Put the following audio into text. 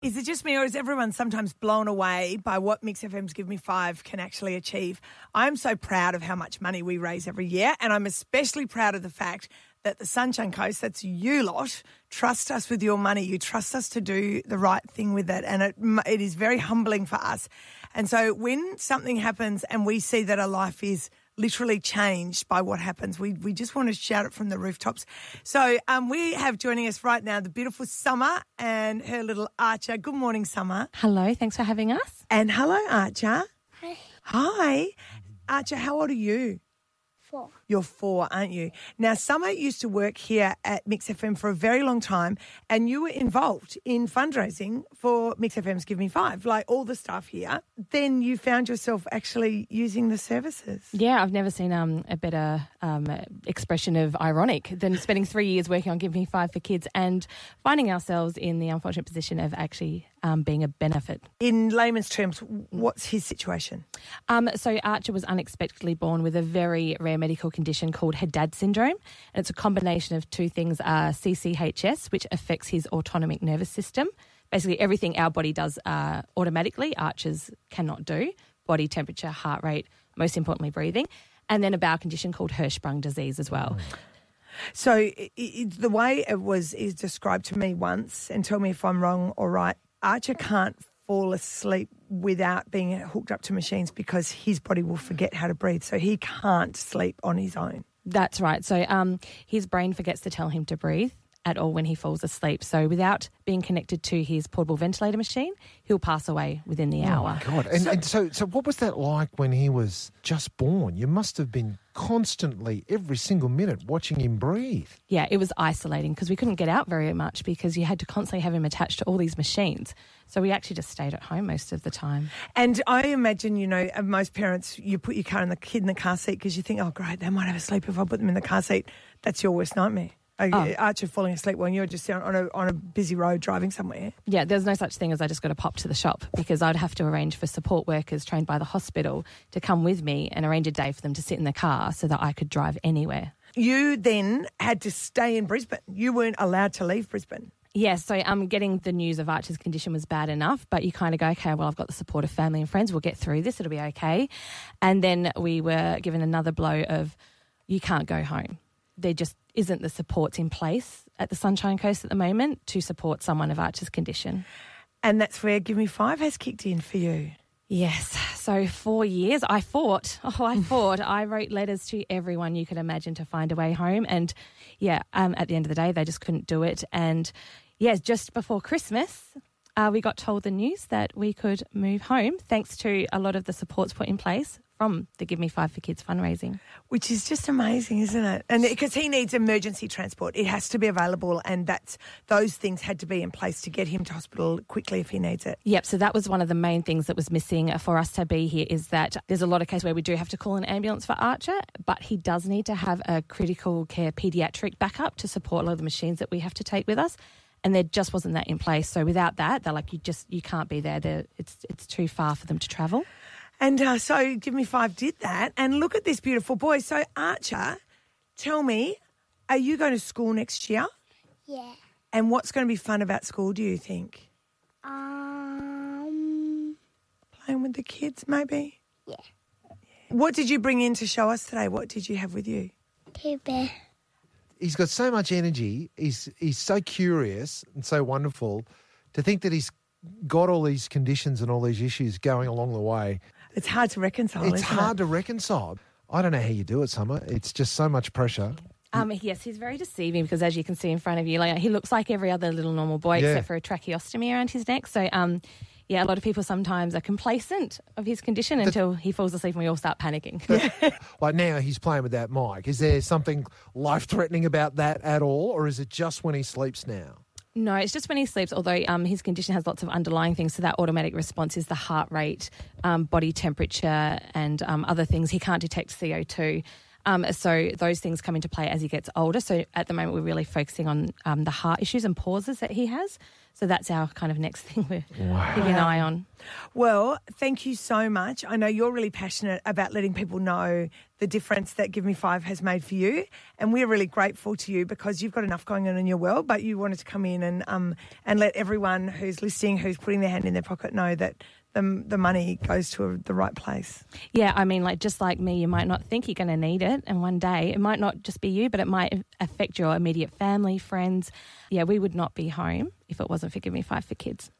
Is it just me, or is everyone sometimes blown away by what Mix FM's Give Me Five can actually achieve? I'm so proud of how much money we raise every year, and I'm especially proud of the fact that the Sunshine Coast, that's you lot, trust us with your money. You trust us to do the right thing with it, and it, it is very humbling for us. And so when something happens and we see that a life is literally changed by what happens. We, we just want to shout it from the rooftops. So um, we have joining us right now the beautiful Summer and her little Archer. Good morning, Summer. Hello, thanks for having us. And hello, Archer. Hi. Hi. Archer, how old are you? Four. You're four, aren't you? Now, Summer used to work here at Mix FM for a very long time, and you were involved in fundraising for Mix FM's Give Me Five, like all the stuff here. Then you found yourself actually using the services. Yeah, I've never seen um, a better um, expression of ironic than spending three years working on Give Me Five for Kids and finding ourselves in the unfortunate position of actually um, being a benefit. In layman's terms, what's his situation? Um, so Archer was unexpectedly born with a very rare medical condition called Haddad syndrome, and it's a combination of two things: uh, CCHS, which affects his autonomic nervous system. Basically, everything our body does uh, automatically, Archer's cannot do: body temperature, heart rate, most importantly, breathing, and then a bowel condition called Hirschsprung disease as well. So it, it, the way it was is described to me once, and tell me if I'm wrong or right. Archer can't fall asleep without being hooked up to machines because his body will forget how to breathe. So he can't sleep on his own. That's right. So um, his brain forgets to tell him to breathe at all when he falls asleep. So without being connected to his portable ventilator machine, he'll pass away within the oh hour. God, and so, and so, so what was that like when he was just born? You must have been constantly, every single minute, watching him breathe. Yeah, it was isolating because we couldn't get out very much because you had to constantly have him attached to all these machines. So we actually just stayed at home most of the time. And I imagine, you know, uh, most parents, you put your car in the kid in the car seat because you think, oh, great, they might have a sleep if I put them in the car seat. That's your worst nightmare. Oh. Archer falling asleep when you're just on a, on a busy road driving somewhere. Yeah, there's no such thing as I just got to pop to the shop because I'd have to arrange for support workers trained by the hospital to come with me and arrange a day for them to sit in the car so that I could drive anywhere. You then had to stay in Brisbane. You weren't allowed to leave Brisbane. Yes, so um, getting the news of Archer's condition was bad enough, but you kind of go, okay, well, I've got the support of family and friends. We'll get through this. It'll be okay. And then we were given another blow of, you can't go home. There just isn't the supports in place at the Sunshine Coast at the moment to support someone of Archer's condition. And that's where Give Me Five has kicked in for you. Yes. So four years, I fought. Oh, I fought. I wrote letters to everyone you could imagine to find a way home. And yeah, um, at the end of the day, they just couldn't do it. And yeah, just before Christmas, uh, we got told the news that we could move home thanks to a lot of the supports put in place from the Give Me Five for Kids fundraising. Which is just amazing, isn't it? And because he needs emergency transport, it has to be available, and that's those things had to be in place to get him to hospital quickly if he needs it. Yep. So that was one of the main things that was missing for us to be here. Is that there's a lot of cases where we do have to call an ambulance for Archer, but he does need to have a critical care paediatric backup to support a lot of the machines that we have to take with us and there just wasn't that in place. So without that, they're like, you just you can't be there. They're, it's it's too far for them to travel. And uh, so Give Me Five did that. And look at this beautiful boy. So, Archer, tell me, are you going to school next year? Yeah. And what's going to be fun about school, do you think? Um. Playing with the kids, maybe? Yeah. What did you bring in to show us today? What did you have with you? Two bear. He's got so much energy. He's he's so curious and so wonderful. To think that he's got all these conditions and all these issues going along the way. It's hard to reconcile. It's hard it? to reconcile. I don't know how you do it, Summer. It's just so much pressure. Um, yes, he's very deceiving because, as you can see in front of you, like he looks like every other little normal boy Yeah. except for a tracheostomy around his neck. So, um, yeah, a lot of people sometimes are complacent of his condition until he falls asleep and we all start panicking. Like now he's playing with that mic. Is there something life threatening about that at all, or is it just when he sleeps now? No, it's just when he sleeps, although um, his condition has lots of underlying things. So that automatic response is the heart rate, um, body temperature, and um, other things. He can't detect CO2. Um, so those things come into play as he gets older. So at the moment, we're really focusing on um, the heart issues and pauses that he has. So that's our kind of next thing we're keeping an eye on. Well, thank you so much. I know you're really passionate about letting people know the difference that Give Me Five has made for you. And we're really grateful to you because you've got enough going on in your world, but you wanted to come in and um, and let everyone who's listening, who's putting their hand in their pocket, know that the, the money goes to the right place. Yeah, I mean, like just like me, you might not think you're going to need it, and one day it might not just be you, but it might affect your immediate family, friends. Yeah, we would not be home if it wasn't for Give Me Five for Kids.